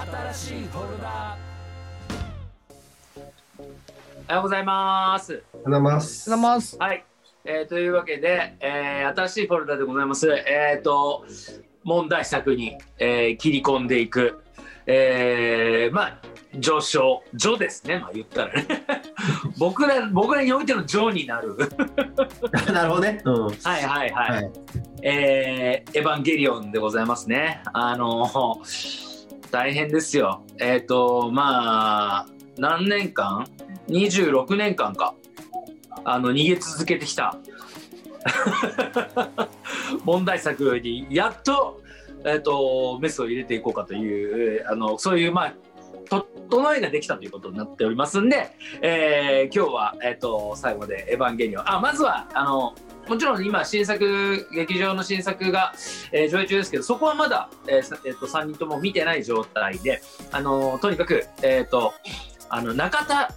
新しいフォルダおはようございます。おはようございます。ざいます。はい。えーというわけで、えー新しいフォルダでございます。えっ、と、問題作に、えー切り込んでいく。えーまあ、上昇、序ですね。まあ言ったらね。僕ら、僕らにおいての序になる。なるほどね。うん。はいはいはい。はいえーエヴァンゲリオンでございますね。あの大変ですよ。えっ、と、まあ、何年間 ?26 年間か。あの、逃げ続けてきた。問題作にやっと、えっ、と、メスを入れていこうかという、あの、そういう、まあ、整えができたということになっておりますんで、えー今日は、えっ、と、最後までエヴァンゲリオン。あ、まずは、あの、もちろん今新作劇場の新作が、えー上映中ですけどそこはまだ、えーえっと3人とも見てない状態で、あのとにかく、えっとあの中田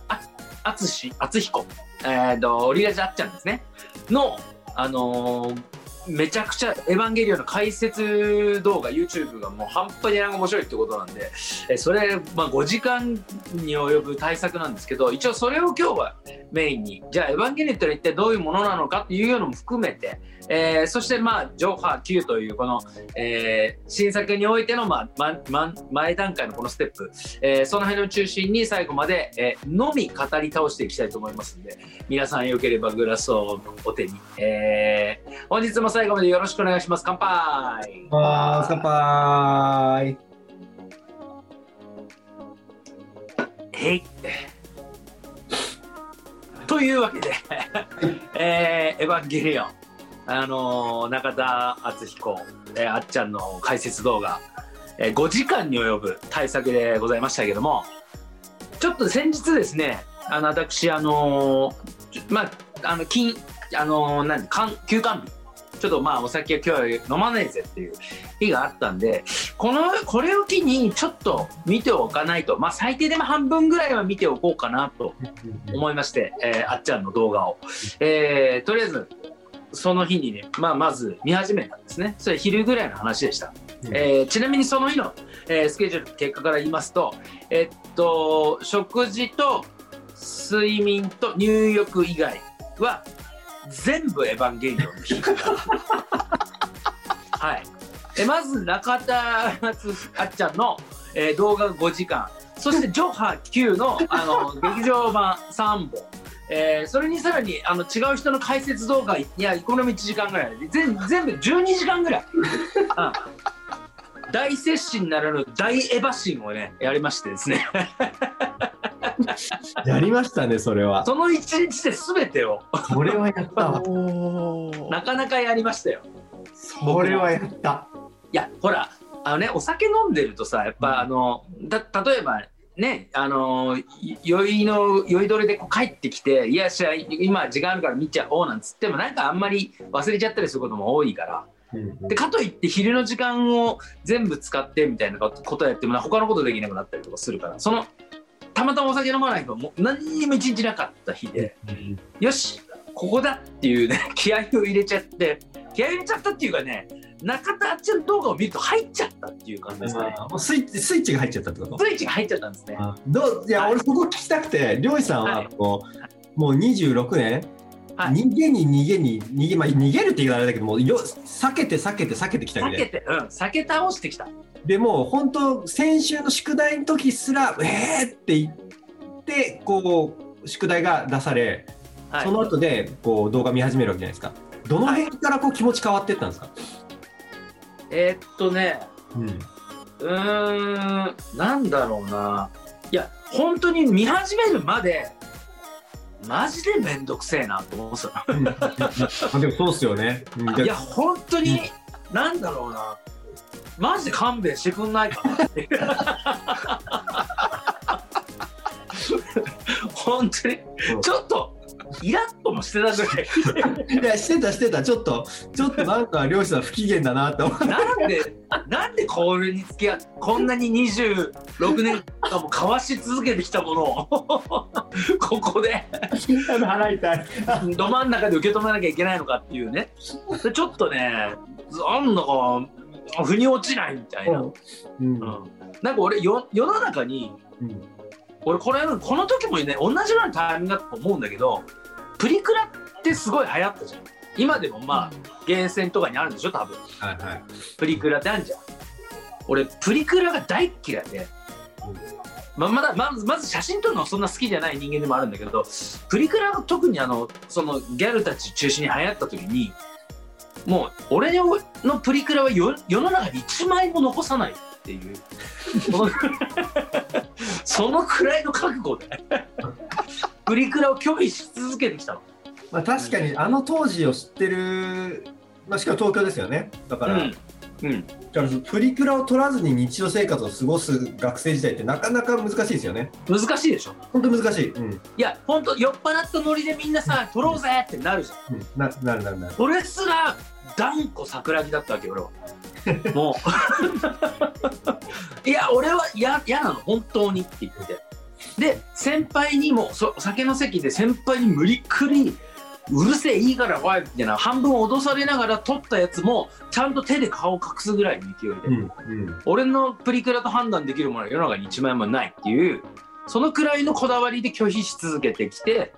敦彦、えー、とオリラジあっちゃんですねの、あのーめちゃくちゃ「エヴァンゲリオン」の解説動画 YouTube がもう半端に面白いってことなんで、えそれ、まあ、5時間に及ぶ対策なんですけど一応それを今日はメインにじゃあ「エヴァンゲリオン」ってのは一体どういうものなのかっていうのも含めて、えーそしてまあ「ジョーハー Q」というこの、えー新作においての、まあま、前段階のこのステップ、えーその辺を中心に最後まで、えのみ語り倒していきたいと思いますので皆さんよければグラスをお手に、え本日も最後までよろしくお願いします。乾杯。乾杯。へい。というわけで、えーエヴァンゲリオン、あのー中田敦彦、えーあっちゃんの解説動画、えー5時間に及ぶ対策でございましたけども、ちょっと先日ですね、あの私、あのまあ、あの金、あのーなんかん休館日、ちょっとまあお酒を今日は飲まないぜっていう日があったんで、このこれを機にちょっと見ておかないと、まあ、最低でも半分ぐらいは見ておこうかなと思いまして、えーあっちゃんの動画を、えーとりあえずその日にね、まあ、まず見始めたんですね。それ昼ぐらいの話でした、うん。えーちなみにその日の、えースケジュール結果から言いますとえっと食事と睡眠と入浴以外は全部エヴァンゲリオンの日はい。えまず中田あっちゃんの、えー動画が5時間。そしてジョハ Q のあの劇場版3本、えーそれにさらにあの違う人の解説動画いやこれも1時間ぐらい。全全部12時間ぐらい、うん、大接心ならぬ大エヴァ心をねやりましてですね。やりましたね、それは。その1日で全てを。それはやったわ。おなかなかやりましたよ。それはやった。いやほらあのねお酒飲んでるとさやっぱあのだ例えばねあのい酔いの酔いどれでこう帰ってきて「いやしゃ今時間あるから見ちゃおう」なんつってもなんかあんまり忘れちゃったりすることも多いから。うん。でかといって昼の時間を全部使ってみたいなことやっても他のことできなくなったりとかするから。そのたまたまお酒飲まない日はもう何にも一日なかった日でよしここだっていうね 気合を入れちゃって気合を入れちゃったっていうかね中田あっちゃんの動画を見ると入っちゃったっていう感じですかね。あもうスイッチスイッチが入っちゃったってこと？スイッチが入っちゃったんですね。あどういや、はい俺そこ聞きたくて、りょうじさんははいこう、もう26年、はい。逃げに逃げに逃げ、まあ、逃げるって言い方あれだけどもよ避けて避けて避けてきたみたいな避けて、うん、避け倒してきた。でもう本当先週の宿題の時すら「えー!」って言ってこう宿題が出され、はい。その後でこう動画見始めるわけじゃないですか。どの辺からこう気持ち変わってったんですか、えーっとね、うん。うーん、なんだろうな。いや、本当に見始めるまで、マジでめんどくせえなと思うんですよ。でもそうっすよね、いや、本当に、なんだろうな。マジで勘弁してくんないかなって。本当に、ちょっと、イラッともしてたぐらい。いやしてたしてた。ちょっとちょっとなんか漁師さん不機嫌だなって思ってなんで、なんでこれに付き合って、こんなに26年間も交わし続けてきたものを、ここで、払いたい。ど真ん中で受け止めなきゃいけないのかっていうね。でちょっとね、なんだか、腑に落ちないみたいな、うん。うん。なんか俺よ世の中にうん。俺これこの時もね同じようなタイミングだと思うんだけどプリクラってすごい流行ったじゃん。今でもまあゲーセンとかにあるんでしょ多分。はいはい。プリクラってあるじゃん。俺プリクラが大っ嫌いで、ままだまずまず写真撮るのそんな好きじゃない人間でもあるんだけどプリクラが特にあのそのギャルたち中心に流行った時にもう俺のプリクラはよ世の中に1枚も残さないっていう その そのくらいの覚悟でプリクラを拒否し続けてきたの。まあ、確かにあの当時を知ってる、まあ、しかも東京ですよね。だから,、うん。うん、だからプリクラを取らずに日常生活を過ごす学生時代ってなかなか難しいですよね。難しいでしょ。本当難しい、うん。いや本当酔っ払ったノリでみんなさ撮ろうぜってなるじゃん。うん、ななるなるなる。それすら断固桜木だったわけ俺は。もう。いや俺は嫌嫌なの。本当にって言ってで先輩にもそ酒の席で先輩に無理くりうるせえいいからおいみたいな半分脅されながら撮ったやつもちゃんと手で顔を隠すぐらいの勢いで、うんうん。俺のプリクラと判断できるものは世の中に一枚もないっていうそのくらいのこだわりで拒否し続けてきて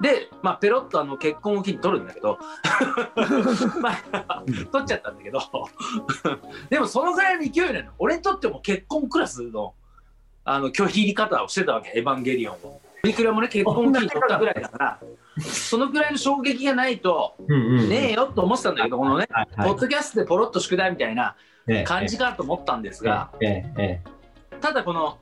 でまあペロッとあの結婚を機に取るんだけど まあ取っちゃったんだけど。でもそのぐらいの勢いなの俺にとっても結婚クラスのあの拒否り方をしてたわけエヴァンゲリオンを。プリもね結婚を機に取ったぐらいだからそのぐらいの衝撃がないとねえよと思ってたんだけどこのねポッドキャストでポロッと宿題みたいなええ感じかと思ったんですが、ただこの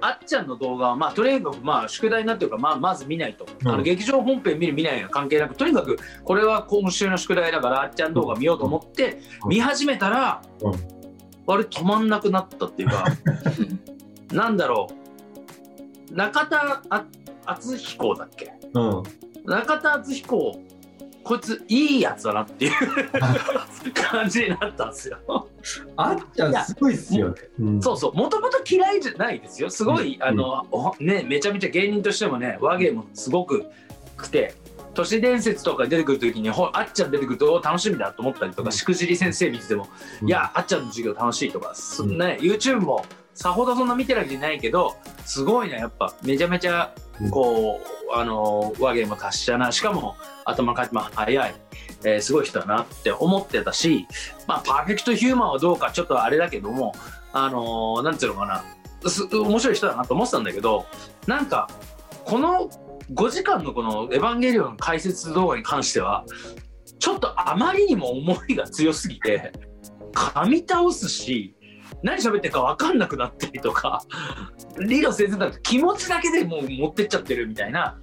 あっちゃんの動画はまあとにかくまあ宿題になってるから、まあ、まず見ないと、うん。あの劇場本編見る見ないは関係なくとにかくこれは今週の宿題だからあっちゃん動画見ようと思ってうん。見始めたら、うん。あれ止まんなくなったっていうか なんだろう中田あ敦彦だっけ？えうん中田敦彦こいついいやつだなっていう感じになったんですよ。あっちゃんすごいっすよね。うんそうそう、もともと嫌いじゃないですよ。すごい、うんあの、おね、めちゃめちゃ芸人としてもね、和芸もすごくくて。都市伝説とか出てくるときに、ほあっちゃん出てくるとお楽しみだと思ったりとか、うんしくじり先生見てても、うんいや、あっちゃんの授業楽しいとか、そうんね、YouTube もさほどそんな見てるわけじゃないけど、すごいね、やっぱ、めちゃめちゃうん、こう、あの、和芸も達者な、しかも、頭の回転も早い、えーすごい人だなって思ってたし、まあ、パーフェクトヒューマンはどうかちょっとあれだけども、あのーなんていうのかな、す面白い人だなと思ってたんだけど、なんか、この5時間のこのエヴァンゲリオン解説動画に関しては、ちょっとあまりにも思いが強すぎて、噛み倒すし、何喋ってるか分かんなくなったりとか、理路先生だと気持ちだけでもう持ってっちゃってるみたいな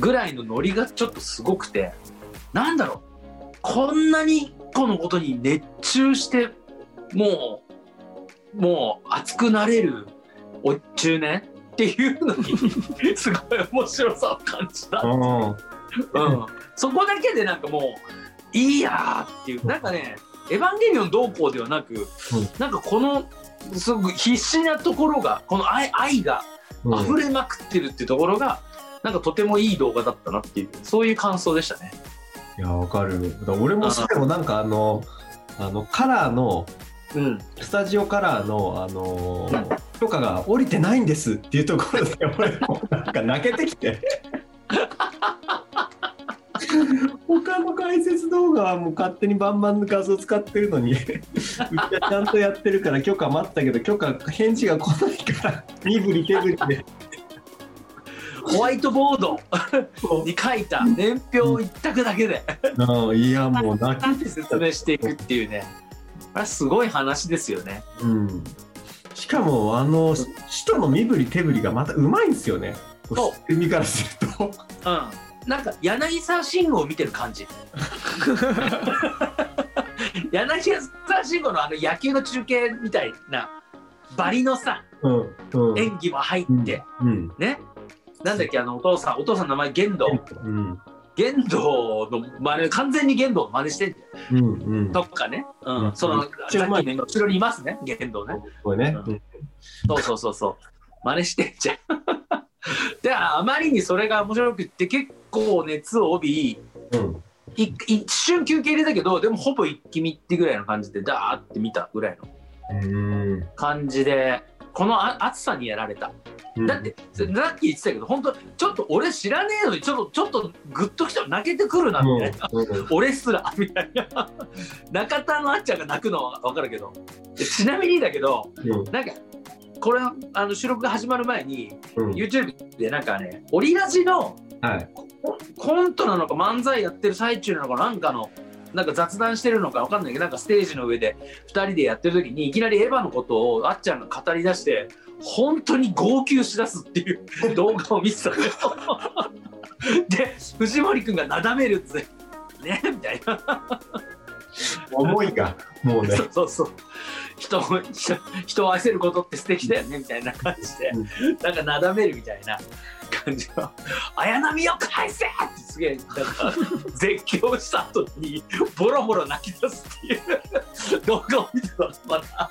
ぐらいのノリがちょっとすごくて、なんだろう、こんなにこのことに熱中して、もう、もう熱くなれるお中年っていうのに、すごい面白さを感じた。うん。うん、そこだけでなんかもういいやーっていう。なんかね「エヴァンゲリオンどうこう」ではなく、なんかこのすごく必死なところがこの愛愛がうん溢れまくってるっていうところが、なんかとてもいい動画だったなっていうそういう感想でしたね。いやわかる。俺も最後なんかあのあのカラーのうん、スタジオカラーのあの許可が下りてないんですっていうところで俺もなんか泣けてきて。他の解説動画はもう勝手にバンバンの画像使ってるのに うちはちゃんとやってるから許可待ったけど許可返事が来ないから身振り手振りで。ホワイトボードに書いた年表一択だけで。うん。いやもう泣けて説明していくっていうね。あれすごい話ですよね。うん、しかもあの使徒の身振り手振りがまたうまいんですよね。そう。知ってる身からすると。うん、なんか柳沢慎吾を見てる感じ。柳沢慎吾のあの野球の中継みたいなバリのさうんうん。演技も入って、うんね。なんだっけあのお父さんお父さんの名前玄道。うん玄道の真似完全に玄道の真似してんじゃん。うんうん。とかね、うん。うん。そのさっきの後ろにいますね玄道ね。これね、うん。そうそうそうそう。真似してんじゃん であまりにそれが面白くって結構熱を帯びうん。い一瞬休憩入れたけどでもほぼ一気見ってぐらいの感じでダーって見たぐらいのうん。感じでこのあ暑さにやられた。だってさっき言ってたけど本当ちょっと俺知らねえのにちょっとちょっとグッときたら泣けてくるなみたいな、うん。俺すらみたいな。中田のあっちゃんが泣くのは分かるけど。でちなみにだけどうん。なんかこれあの収録が始まる前にうん。YouTube でなんかねオリラジのはい。ココントなのか漫才やってる最中なのかなんかのなんか雑談してるのかわかんないけどなんかステージの上で2人でやってる時にいきなりエヴァのことをあっちゃんが語り出して本当に号泣しだすっていう 動画を見てたのよ。で藤森君がなだめるっつってねみたいな。思いがもうね。そうそうそう人を人人を愛せることって素敵だよねみたいな感じで、なんかなだめるみたいな感じの「綾波を返せ!」ってすげえなんか絶叫した後にボロボロ泣き出すっていう動画を見てたのまた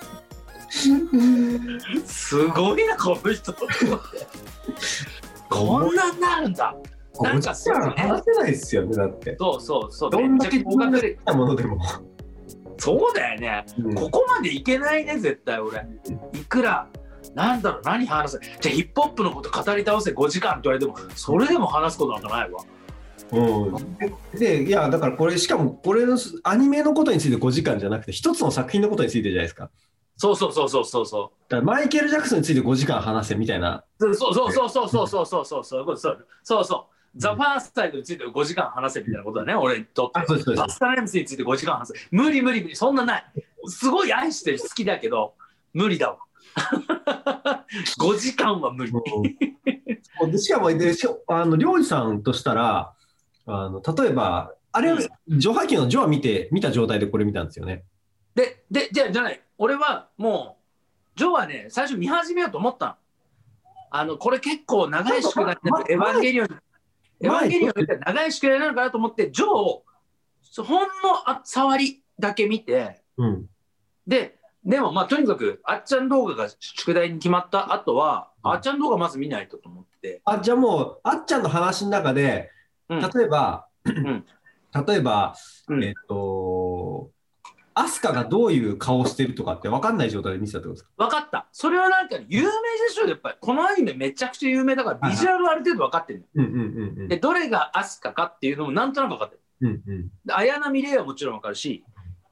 すごいなこの人と思って。こんなんなるんだ。なんかこっちは話せないですよねだって。そうそうそう。どんだけ高学歴好きなものでも、そうだよね。うん。ここまでいけないね絶対俺。いくら？なんだろう？何話せじゃあヒップホップのこと語り倒せ5時間って言われてもそれでも話すことなんかないわ。うん、ででいやだからこれしかもこれのアニメのことについて5時間じゃなくて一つの作品のことについてじゃないですか。そうそうそうそうそうそだからマイケル・ジャクソンについて5時間話せみたいな。うそうそうそうそうそうそうそうそうそう。そうそうザ・ファーストサイドについて5時間話せみたいなことだね俺にとって。パスタライムスについて5時間話せ。無理無理無理。そんなない。すごい愛してる好きだけど無理だわ。5時間は無理。う。んでしかもでしあの漁師さんとしたらあの例えばあれ、うん。上波球の「ジョ」は見て見た状態でこれ見たんですよね。で、で、じゃあ、じゃない。俺はもう、ジョーはね、最初見始めようと思ったの。あの、これ結構長い宿題になって、エまヴァンゲリオン、エヴ前ァンゲリオン見て長い宿題なのかなと思って、ジョーを、ほんのあ触りだけ見て、うん。で、でもまあ、とにかく、あっちゃん動画が宿題に決まった後は、うん。あっちゃん動画まず見ないとと思って、あじゃあもうあっちゃんの話の中でうん。例えば、ん。例えば、うん。えっとアスカがどういう顔をしてるとかって分かんない状態で見てたってことですか？分かった。それはなんか、有名でしょ、やっぱり。このアニメめちゃくちゃ有名だから、ビジュアルはある程度分かってるの。うんうんうんうんで、どれがアスカかっていうのもなんとなく分かってる。うんうんで綾波レイはもちろん分かるし、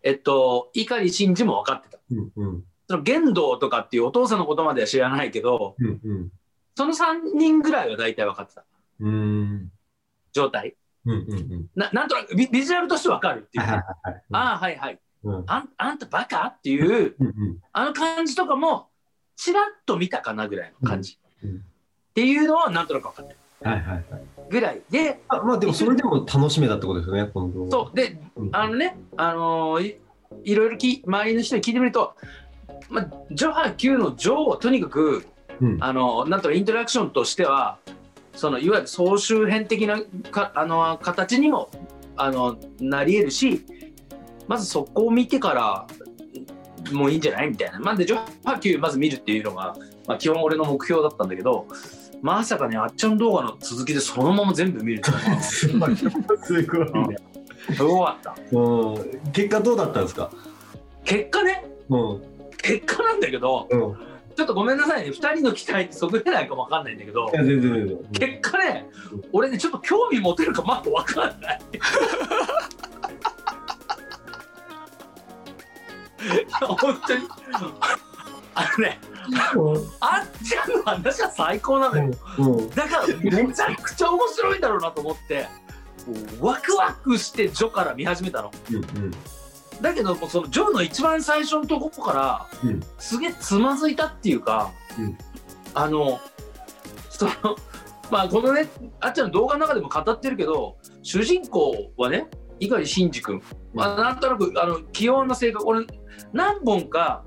えっと、碇シンジも分かってた。うんうんその玄道とかっていうお父さんのことまでは知らないけど、うんうんその3人ぐらいは大体分かってたうん状態。うんうんうんななんとなくビビジュアルとして分かるっていう。はいはいあはいはいあ、はいはい。うん。あんあんたバカ？っていう、うんうん。あの感じとかも、ちらっと見たかなぐらいの感じ。うんうん。っていうのはなんとなく分かってるはいはいはい。ぐらいで、あまあでもそれでも楽しめたってことですよねこのそう。で、うん。あのね、あのーいいろいろき周りの人に聞いてみると、まあ、ジョハ Q のジョーはとにかく、うん。あのなんとかインタラクションとしてはそのいわゆる総集編的なかあの形にもあのなり得るしまずそこを見てからもういいんじゃないみたいな。なんでジョハ Q まず見るっていうのが、まあ、基本俺の目標だったんだけどまさかねあっちゃん動画の続きでそのまま全部見るすごいねすごかった。うん。結果どうだったんですか？結果ね？うん。結果なんだけどうん。ちょっとごめんなさいね。2人の期待にそぐれないかもわかんないんだけどいや全然全然。結果ね俺ねちょっと興味持てるかまだわかんない本当に。あのねあっちゃんの話は最高なのよ。だからめちゃくちゃ面白いんだろうなと思ってワクワクしてジョから見始めたの。うんだけどそのジョの一番最初のとこから、うん。すげえつまずいたっていうか、うん。あのそのまあこのねあっちゃんの動画の中でも語ってるけど主人公はね碇シンジ君、まあ、なんとなくあの器用な性格。俺何本か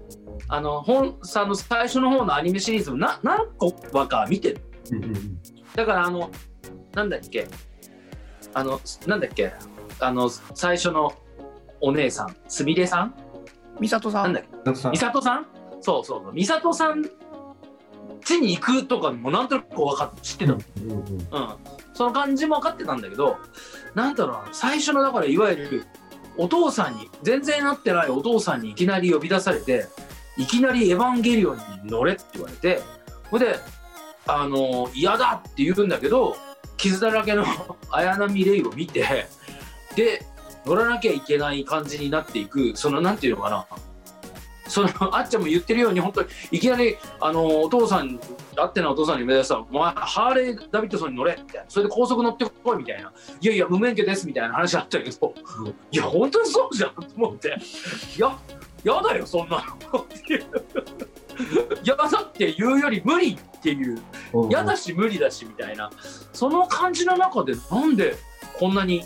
あの本さんの最初の方のアニメシリーズもな何個か見てる。うんうんだからあのなんだっけ。あのなんだっけ。あの最初のお姉さん。すみれさん？美里さん。なんだっけ。美里さん。そうそう美里さん家に行くとかもなんとなく分かって知ってた。の、うんうん。うん。その感じも分かってたんだけどなんだろうな。最初のだからいわゆるお父さんに全然会ってないお父さんにいきなり呼び出されていきなり「エヴァンゲリオンに乗れ」って言われてほいで「あの嫌だ」って言うんだけど傷だらけの 綾波レイを見てで乗らなきゃいけない感じになっていくその何て言うのかなそのあっちゃんも言ってるように本当にいきなりあのお父さんあってないお父さんに目指したら「お前ハーレー・ダビッドソンに乗れ」みたいなそれで高速乗ってこいみたいな「いやいや無免許です」みたいな話あったけど、うん。いや本当にそうじゃんと思って「いややだよそんなの」っていう「やだって言うより無理」っていう。うん。嫌だし無理だしみたいな。その感じの中でなんでこんなに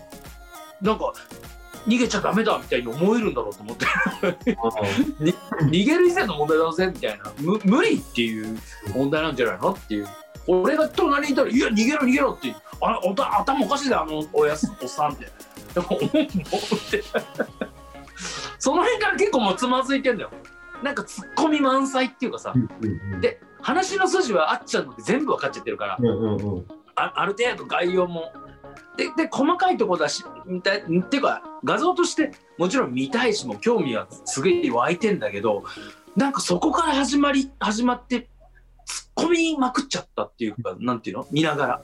なんか逃げちゃダメだみたいに思えるんだろうと思って。逃げる以前の問題だぜみたいな。む無理っていう問題なんじゃないのっていう。俺が隣にいたら「いや逃げろ逃げろ」ってあおた頭おかしいだよあのおやすおっさんって。でも思って。その辺から結構もうつまずいてんだよ。なんかツッコミ満載っていうかさ。で話の筋はあっちゃんのって全部分かっちゃってるから。ある程度概要もでで細かいところだしみたいっていうか画像としてもちろん見たいしも興味はすげえ湧いてんだけどなんかそこから始まり始まって突っ込みまくっちゃったっていうかなんていうの？見ながら。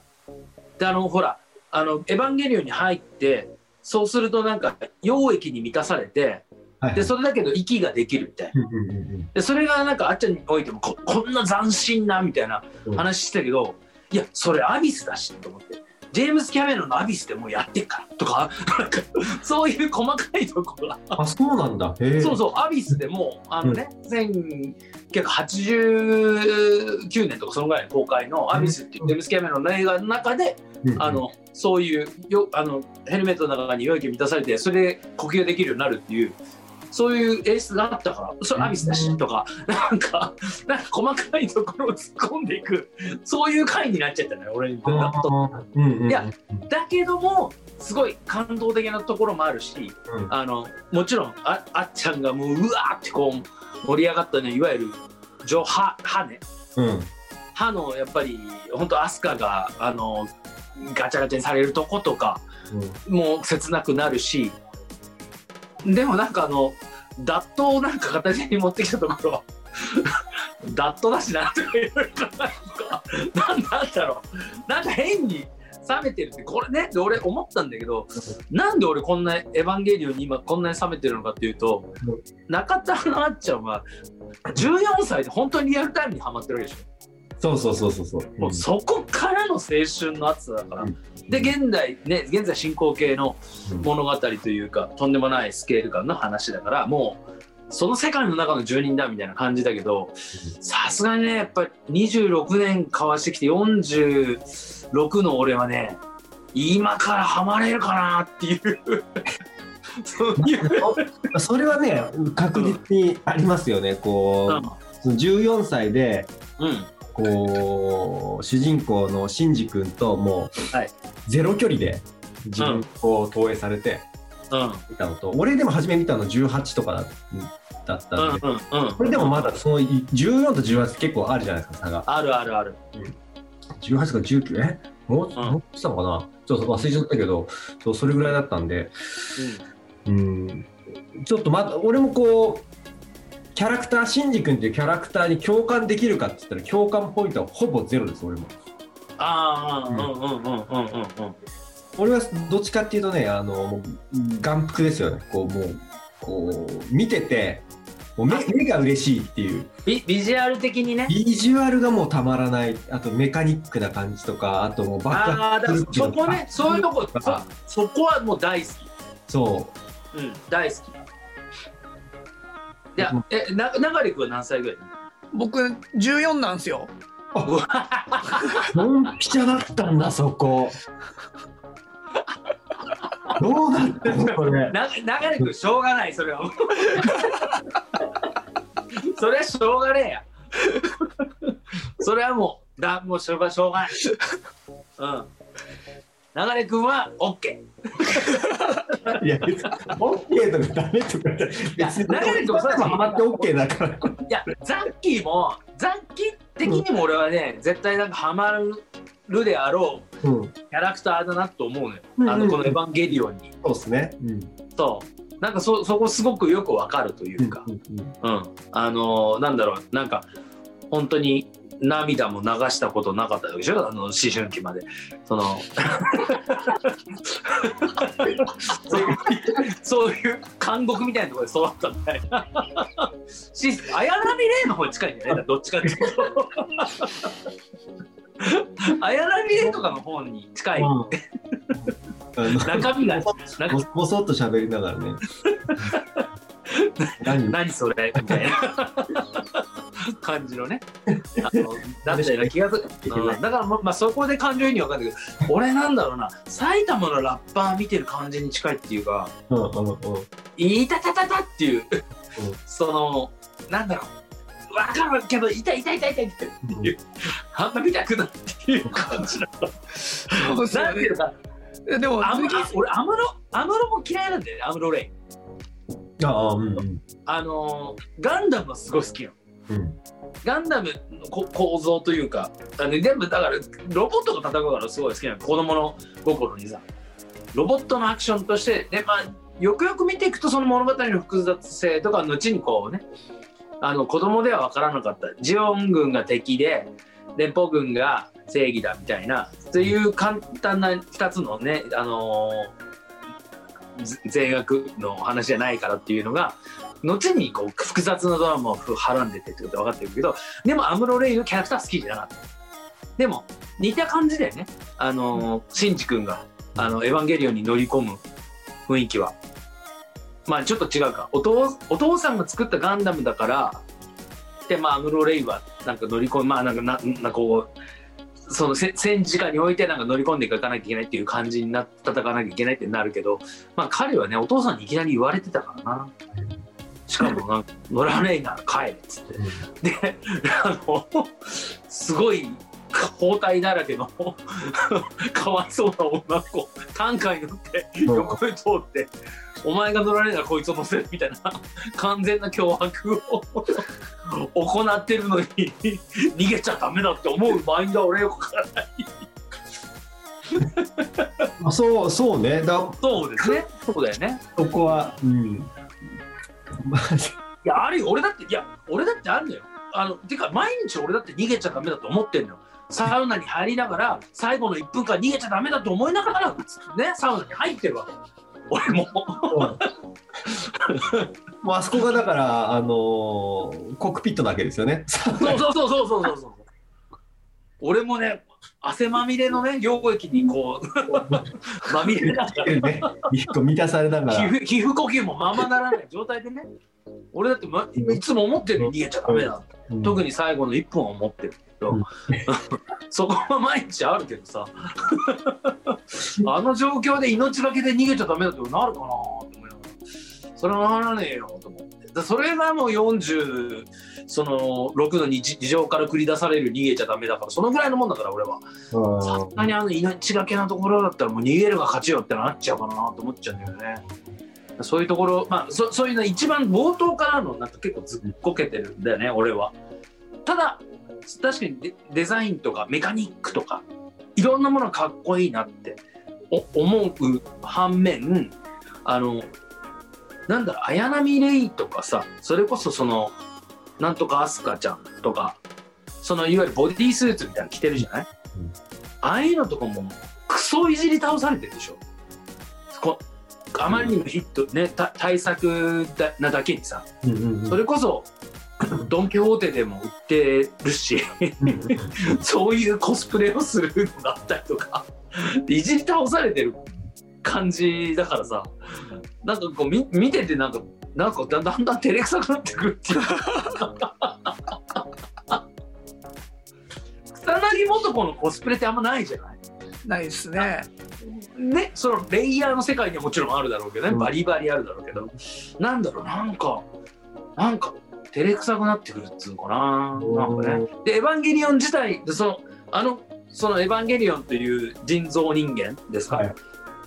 であのほらあの「エヴァンゲリオン」に入ってそうするとなんか溶液に満たされてはいでそれだけど息ができるみたいな。でそれがなんかあっちゃんにおいてもここんな斬新なみたいな話してたけど、いやそれアビスだしと思ってジェームス・キャメロンのアビスでもうやってっからとかなんかそういう細かいところが。あそうなんだ。そうそうアビスでもあのね、1989年とかそのぐらいの公開の「アビス」っていうジェームス・キャメロンの映画の中で、うんうん。あのそういうよあのヘルメットの中に溶液満たされてそれで呼吸できるようになるっていうそういう演出があったからそれアビスだしとかなんかなんか細かいところを突っ込んでいくそういう回になっちゃったのよ俺にと。うんうんうんいやだけどもすごい感動的なところもあるしうん。あのもちろんああっちゃんがもううわーってこう盛り上がったねいわゆる上歯歯ねうん。歯のやっぱり本当アスカがあのガチャガチャにされるとことかもう切なくなるしでもなんかあのダットをなんか形に持ってきたところ。ダットだしなとかいろいろ考えるとか。なんなんだろう。なんか変に冷めてるってこれね。で俺思ったんだけどなんで俺こんなエヴァンゲリオンに今こんなに冷めてるのかっていうとうん中田のあっちゃんは14歳で本当にリアルタイムにハマってるわけでしょ。そうそうそうそうそう。もうそこからの青春の熱さだから、うんで現代ね現在進行形の物語というかとんでもないスケール感の話だからもうその世界の中の住人だみたいな感じだけどさすがにねやっぱり26年交わしてきて46の俺はね今からハマれるかなっていう。そういう、それはね確実にありますよね。こう、その14歳でうんうんこう主人公のシンジ君ともう、はい。ゼロ距離で自分を投影されてうん。見たのと、俺でも初め見たの18とかだだったんで、うんうんうん。これでもまだそのい14と18結構あるじゃないですか差が。あるあるある。18か19え？もう、んもうしたのかな？ちょっと忘れちゃったけどそうそれぐらいだったんで。うん。ちょっとまだ俺もこうキャラクターシンジ君っていうキャラクターに共感できるかって言ったら共感ポイントはほぼゼロです俺も。ああうんうんうんうんうんうん俺はどっちかっていうとねあの眼福ですよね。こうもうこう見ててもう目目が嬉しいっていう。ビビジュアル的にね。ビジュアルがもうたまらない。あとメカニックな感じとかあともう爆ああだからそこねそういうとこそそこはもう大好き。そうん大好きいやえな流君は何歳ぐらい僕14なんですよ。うドンピシャだったんだそこ。どうなってんのこれ。な流君しょうがないそれは。も うそれはしょうがねえや。それはもうだもうしょうがしょうがない。うん流君は OK いや別に OK とかダメとか別にや流れてもそうだしハマって OK だから。いやザッキーもザッキー的にも俺はね絶対なんかハマるるであろううん、キャラクターだなと思うのよ、うん。あのこの「エヴァンゲリオン」に。そうですね。うん。そう。なんかそそこすごくよくわかるというか、うんうん。うん。あのーなんだろう。なんか本当に涙も流したことなかったでしょ？あの思春期まで。その そういう監獄みたいなところで育ったみたいな。し綾波レイの方に近いんだよね。どっちかっていうと。綾波レイとかの方に近い。うん。中身がぼぼそっと喋りながらね。何？何それ？みたいな感じのね。あのだったような気がする、うん。だからままあそこで感情移入わかんないけど俺なんだろうな。埼玉のラッパー見てる感じに近いっていうかうんうんうん。「いたたたた」っていう、そのなんだろう。わかるけど痛い痛い痛い痛いって。いうあんま見たくないっていう感じなの。そうですよね。なんていうかでもア俺アムロアムロも嫌いなんだよねアムロレイ。ああ、うんうん。あのーガンダムはすごい好きなのうん。ガンダムの構造というかあの全部だからロボットが戦うからすごい好きな子供の心にさロボットのアクションとしてで、まあ、よくよく見ていくとその物語の複雑性とか後にこうねあの子供では分からなかったジオン軍が敵で連邦軍が正義だみたいなという簡単な2つのね、あのーぜ善悪の話じゃないからっていうのが後にこう複雑なドラマをはらんでてってことは分かってるけどでもアムロ・レイのキャラクター好きじゃなかった。でも似た感じだよねあのーシンジ君があのエヴァンゲリオンに乗り込む雰囲気はまあちょっと違うか。お父お父さんが作ったガンダムだからでまあアムロ・レイはなんか乗り込むまあなんかななこうその戦時下においてなんか乗り込んでいかなきゃいけないっていう感じになって戦わなきゃいけないってなるけどまあ彼はねお父さんにいきなり言われてたからな。しかもな乗らねえなら帰れっつって。であのすごい包帯だらけのかわいそうな女の子担架に乗って横に通って、お前が乗られならこいつを乗せるみたいな完全な脅迫を行ってるのに逃げちゃダメだって思うマインドは俺よくわからない。あそう、そうね。だそうですね。そうだよね。そこは、うん。まあ、いやあるよ。俺だっていや俺だってあるんだよ。あのてか毎日俺だって逃げちゃダメだと思ってんのよ。サウナに入りながら最後の1分間逃げちゃダメだと思いながらねサウナに入ってるわけ。俺も。もうあそこがだから、あのーコックピットなわけですよね。そうそうそうそうそうそうそう。俺もね汗まみれのね溶液にこうまみれながらね、満たされなが皮ら。膚皮膚呼吸もままならない状態でね。俺だって、ま、いつも思ってるよ。逃げちゃダメだ。うん。特に最後の1分を思ってるけど、うん。そこは毎日あるけどさ。あの状況で命がけで逃げちゃダメだってなるかなと思いながら。それはならねえよと思ってだそれがもう40その6の日事情から繰り出される逃げちゃダメだからそのぐらいのもんだから俺は。さすがにあの命がけなところだったらもう逃げるが勝ちよってなっちゃうかなと思っちゃうんだよね。そういうところまあそそういうの一番冒頭からのなんか結構ずっこけてるんだよね俺は。ただ確かにデデザインとかメカニックとかいろんなものがかっこいいなってお思う反面あのなんだろう綾波レイとかさそれこそそのなんとかアスカちゃんとかそのいわゆるボディースーツみたいなの着てるじゃない、うん。ああいうのとかもクソいじり倒されてるでしょ。こあまりにもヒットねた対策だなだけにさ。うんうんうん。それこそドン・キホーテでも売ってるし そういうコスプレをするのがあったりとか。いじり倒されてる感じだからさ。なんかこうみ見ててなんかなんかだだんだん照れくさくなってくるっていう。草薙素子のコスプレってあんまないじゃない？ないですね。ね、そのレイヤーの世界にはもちろんあるだろうけどね、うん。バリバリあるだろうけど、なんだろう、なんか、なんか、照れくさくなってくるっつうのかな、なんかね。で、エヴァンゲリオン自体、でその、あの、そのエヴァンゲリオンという人造人間ですか、はい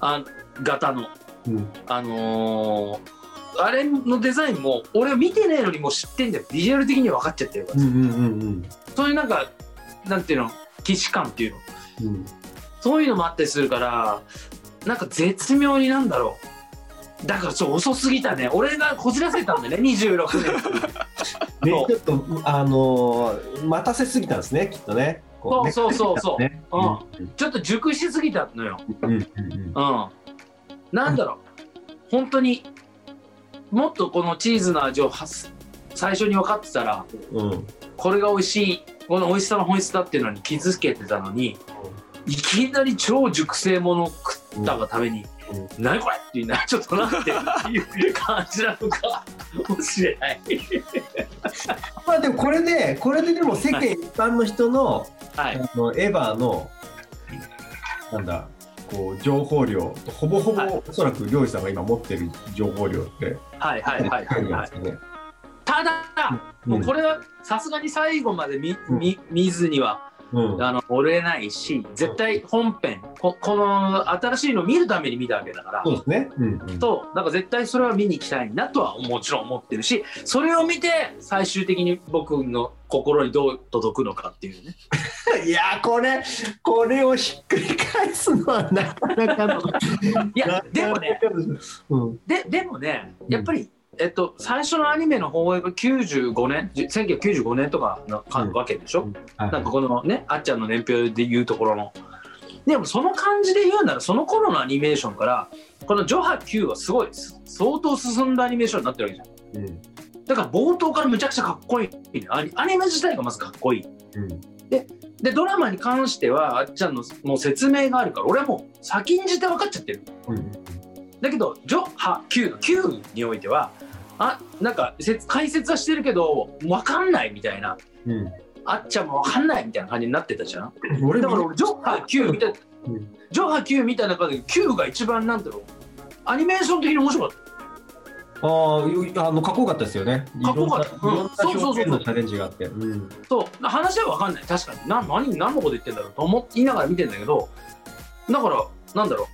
あ型の、うん。あのーあれのデザインも、俺は見てねえのにもう知ってんだよ。ビジュアル的には分かっちゃってるから。うんうんうんうん。そういうなんか、なんていうの、既視感っていうの。うん。そういうのもあったりするからなんか絶妙になんだろう。だからちょっと遅すぎたね。俺がこじらせたんだよね26年。ねちょっとあのー待たせすぎたんですねきっとねそうそうそうそう。ね。う。ん。ちょっと熟しすぎたのよ。うんうんうん。うん。なんだろう。本当にもっとこのチーズの味をはす最初に分かってたらうん。これが美味しいこの美味しさの本質だっていうのに気づけてたのにいきなり超熟成ものを食ったがためにうん「何これ!」っていうなちょっとなっていう感じなのかもしれない。まあでもこれでこれででも世間一般の人のはい、あのエヴァのなんだこう情報量ほぼほぼ、はい。おそらく漁師さんが今持ってる情報量ってはいはいはいはい。はいね。ただ、もうこれはさすがに最後まで見,、見見ずにはうん。あの折れないし絶対本編ここの新しいのを見るために見たわけだから。そうですね。うんうん。とだから絶対それは見に行きたいなとはもちろん思ってるしそれを見て最終的に僕の心にどう届くのかっていうね。いやーこれこれをひっくり返すのはなかなかの。いやでもね、うん。ででもねやっぱり、えっと、最初のアニメの放映が95年じ1995年とかのかうんわけでしょ、はい。なんかこのねあっちゃんの年表で言うところの。でもその感じで言うならその頃のアニメーションからこの「ジョハ Q」はすごいす相当進んだアニメーションになってるわけじゃん。うん。だから冒頭からむちゃくちゃかっこいい。アニメ自体がまずかっこいい。うん。でドラマに関してはあっちゃんのもう説明があるから俺はもう先んじて分かっちゃってる。うん。だけど「ジョハ Q」の Q においてはあなんか説解説はしてるけど分かんないみたいな。うん。あっちゃんも分かんないみたいな感じになってたじゃん。俺も。だから俺ジョハ Q みたいな、うん。ジョハ Q みたいな中で Q が一番なんだろう。アニメーション的に面白かっあーあのかっこよかったですよね。かっこよかった。うん。いろんな表現のチャレンジがあって。うん。たそう。話は分かんない。確かに。な何何のこと言ってんだろうと思いながら見てんだけどだからなんだろう。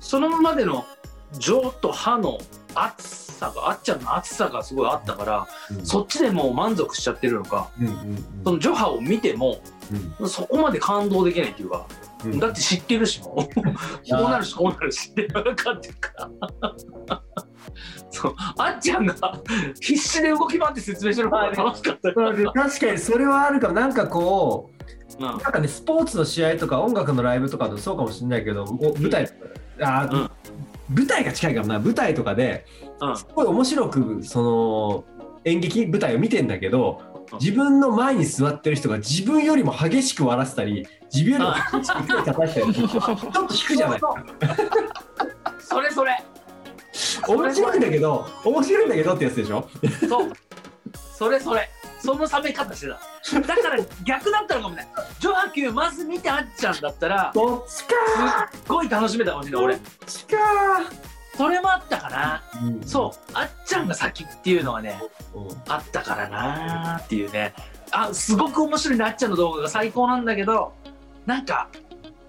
そのまでのジョとハの熱さがあっちゃんの熱さがすごいあったから、そっちでもう満足しちゃってるのか。うんうんそのジョハを見てもうん。そこまで感動できないっていうか、うん。だって知ってるしもう。こうなるしこうなるしって分かってるから。そう。あっちゃんが必死で動き回って説明してる方が楽しかった確かにそれはあるかも。なんかこううん。なんかねスポーツの試合とか音楽のライブとかでもそうかもしれないけどお舞台あー、うん舞台が近いかもな舞台とかでうん。すごい面白くその演劇舞台を見てんだけどうん。自分の前に座ってる人が自分よりも激しく笑ってたり自分よりも激しく叩いたりちょっと引くじゃない？それそれ。面白いんだけど面白いんだけどってやつでしょ？そう。それそれその冷め方してた。だから逆だったのかもね。ジョハ Q まず見てあっちゃんだったらどっちすかっごい楽しめたかもしれない俺。どっちかそれもあったかな。うん。そう。あっちゃんが先っていうのはねうん。あったからなーっていうね。あすごく面白いなあっちゃんの動画が最高なんだけどなんか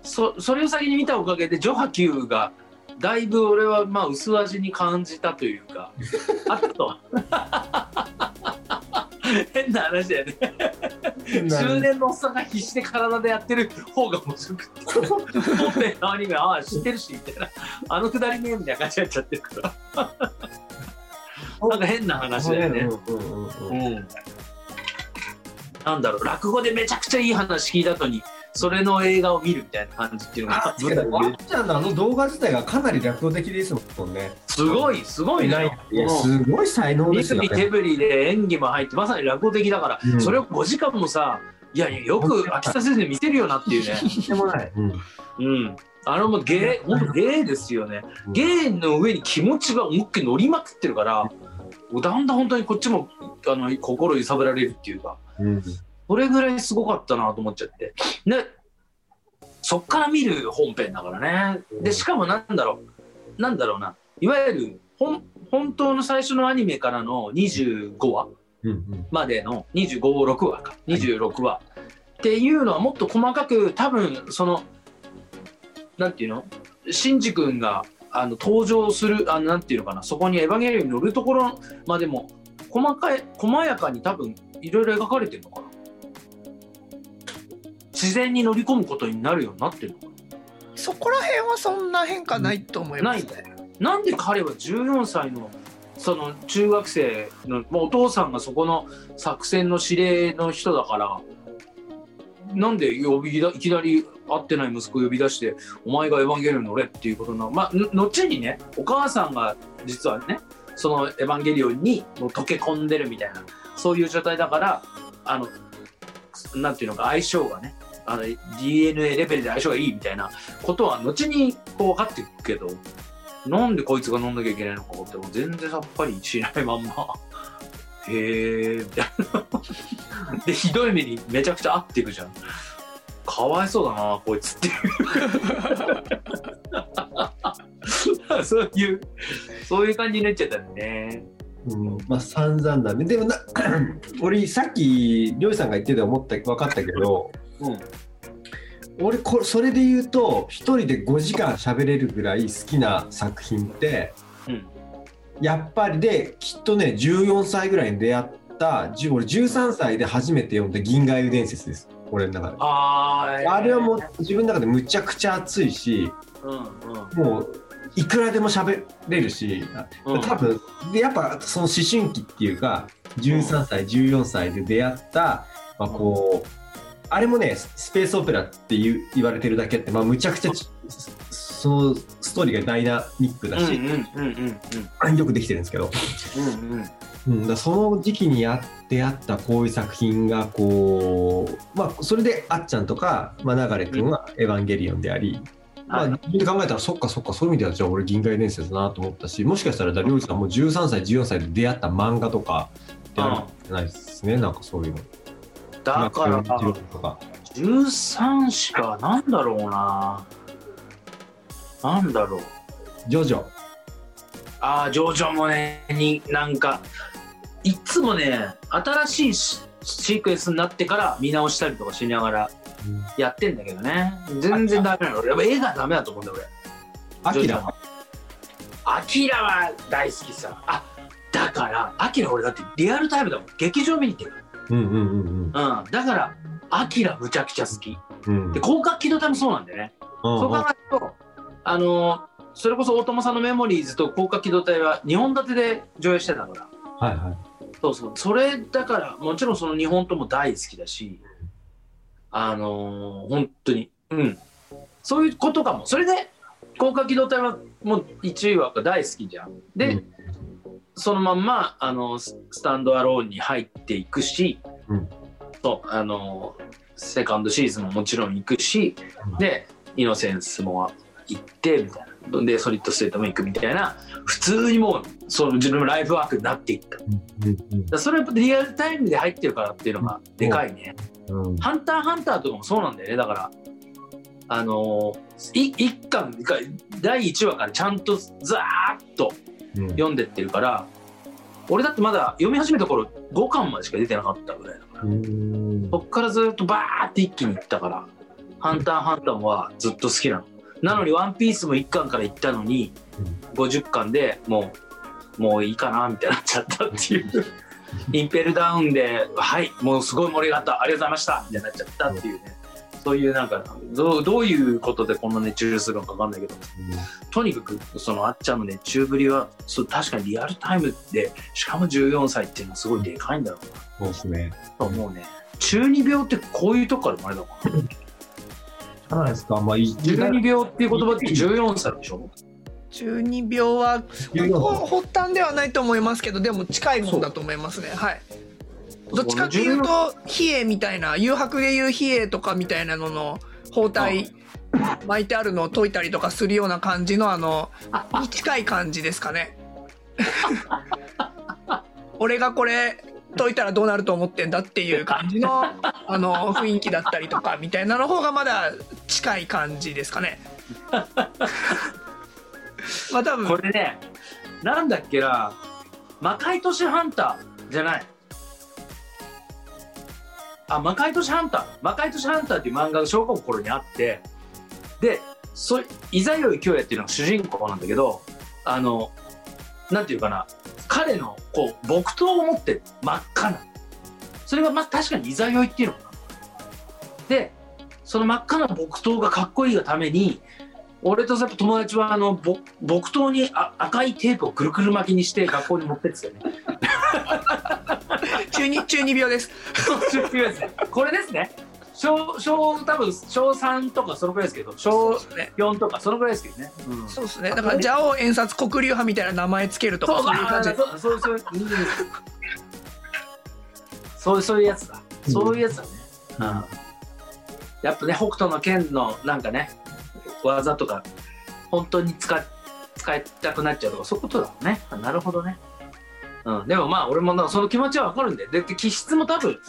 そそれを先に見たおかげでジョハ Q がだいぶ俺はまあ薄味に感じたというか。あと 変な話だよね中年のおっさんが必死で体でやってる方が面白くて。本編のアニメああ知ってるしみたいな。あのくだりねみたいな感じになっちゃってる。からなんか変な話だよね。なんだろう。落語でめちゃくちゃいい話聞いた後にそれの映画を見るみたいな感じっていうのがあ確かにワンちゃんのあの動画自体がかなり落語的ですもんね。すごいすごいね。い。やすごい才能ですよ身振り手ね。振りで演技も入ってまさに落語的だから、うん。それを5時間もさいやいやよく秋田先生見せるよなっていうね。とんでもない。うん。うん。あのもう芸、本当芸ですよね。うん。芸の上に気持ちが思いっきり乗りまくってるから、だんだん本当にこっちもあの心揺さぶられるっていうか、うんそれぐらいすごかったなと思っちゃって。で、そっから見る本編だからね。で、しかもなんだろう、なんだろうな、いわゆる本本当の最初のアニメからの25話までの25、6話か、26話。っていうのはもっと細かく、多分その、なんていうの？シンジ君があの登場するあのなんていうのかな。そこにエヴァンゲリオンに乗るところまでも細かい細やかに多分いろいろ描かれてるのかな自然に乗り込むことになるようになってるのかそこら辺はそんな変化ないと思いますね。ななんで彼は14歳のその中学生のもうお父さんがそこの作戦の指令の人だからなんで呼びだいきなり会ってない息子を呼び出してお前がエヴァンゲリオン乗れっていうことなまあの後にねお母さんが実はねそのエヴァンゲリオンにもう溶け込んでるみたいなそういう状態だからあのなんていうのか相性がねあの DNA レベルで相性がいいみたいなことは後にこう分かっていくけどなんでこいつが飲んなきゃいけないのかっても全然さっぱりしないまんま。へえみたいな。でひどい目にめちゃくちゃ合っていくじゃん。かわいそうだなこいつっていう。そういうそういう感じになっちゃったんだね。うん、まあ散々だね。でもな、俺さっき、りょうさんが言ってて思った、分かったけど、うん。俺これ、それで言うと、一人で5時間喋れるぐらい好きな作品って、うん。やっぱりで、きっとね、14歳ぐらいに出会った、じゅ俺13歳で初めて読んだ銀河遊伝説です。俺の中で。あーあれはもう自分の中でむちゃくちゃ熱いし、うんうん。もういくらでも喋れるし、うん。多分でやっぱその思春期っていうか13歳14歳で出会った、まあ、こうあれもねスペースオペラっていう言われてるだけあって、まあ、むちゃくちゃちそのストーリーがダイナミックだし、よくできてるんですけど、うんうん。うん、だからその時期にや出会ったこういう作品がこう、まあ、それであっちゃんとか、まあ、流れ君は「エヴァンゲリオン」であり、まあ、はい。自分で考えたらそっかそっかそういう意味ではじゃあ俺銀河伝説だなと思ったしもしかしたらりょうじさんも13歳14歳で出会った漫画とかってあるんじゃないですねなんかそういうの。だから木村君とか13しかなんだろうな。なんだろう。ジョジョ。ああジョジョもねになんかいつもね新しいシシークエンスになってから見直したりとかしながらやってんだけどね。全然ダメなの。俺やっぱ絵がダメだと思うんだよアキラ。は。俺アキラは大好きさ。あだからアキラ俺だってリアルタイムだもん。劇場見に行ってるうんうんうんうん。だからアキラむちゃくちゃ好き。うん。うんで広角機動隊もそうなんだよね。うんそう考えると、あのそれこそ大友さんのメモリーズと広角機動隊は2本立てで上映してたから、はいはい。そうそう、それだから、もちろんその2本とも大好きだし、あのー本当に、うん、そういうことかも。それで、広角機動隊はもう1話が大好きじゃん。で、うんそのまんま、あのススタンドアローンに入っていくし、うんそう、あのセカンドシーズンももちろん行くし、うんで、イノセンスも行って、みたいな。で、ソリッドステートも行くみたいな、普通にもう、その自分のライフワークになっていった。うんらそれはやっぱリアルタイムで入ってるからっていうのがでかいね。ハンターハンターとかもそうなんだよね。だから、あのー、い一巻か、第1話からちゃんとザーッとうん読んでってるから、俺だってまだ読み始めた頃5巻までしか出てなかったぐらいだから。うんそっからずっとバーって一気にいったから、ハンターハンターはずっと好きなの。なのにワンピースも1巻からいったのに、50巻でもう、もういいかなみたいになっちゃったっていう。インペルダウンで、はい、もうすごい盛り上がった、ありがとうございましたみたいになっちゃったっていうね。そういうなんかどう、どういうことでこんな熱中するのかわかんないけど、とにかくそのあっちゃんの熱中ぶりは、そう確かにリアルタイムで、しかも14歳っていうのはすごいでかいんだろうな。そうですね。と思うね。中二病ってこういうとこから生まれたのかな。じゃないですか。まあい中二病っていう言葉って14歳でしょ中二病はほ発端ではないと思いますけどでも近いもんだと思いますね。はいどっちかっていうと比叡みたいな誘白でいう比叡とかみたいなのの包帯巻いてあるのを解いたりとかするような感じのあのに近い感じですかね。俺がこれ解いたらどうなると思ってんだっていう感じのあの雰囲気だったりとかみたいなの方がまだ近い感じですかね。まあ多分。これね、なんだっけな、魔界都市ハンターじゃない？あ、魔界都市ハンター。魔界都市ハンターっていう漫画が小学校の頃にあって、で、そいざよい京也っていうのが主人公なんだけど、あの、なんていうかな、彼のこう木刀を持って真っ赤な。それがまあ確かにいざよいっていうのかな。で、その真っ赤な木刀がかっこいいがために俺とやっぱ友達はあのぼ木刀にあ赤いテープをくるくる巻きにして学校に持ってってたよね。中二中二病です これですね。小小多分小3とかそのぐらいですけど小そうですね4とかそのぐらいですけどね。うんそうですねだから「蛇王演札黒竜派」みたいな名前つけるとかそういう感じそうそうそううんそうそういうやつだ。そういうやつだね。うんやっぱね北斗の拳のなんかね技とか本当に使っ使いたくなっちゃうとかそういうことだもんね。なるほどね。うん、でもまあ俺もなその気持ちはわかるんで。で気質も多分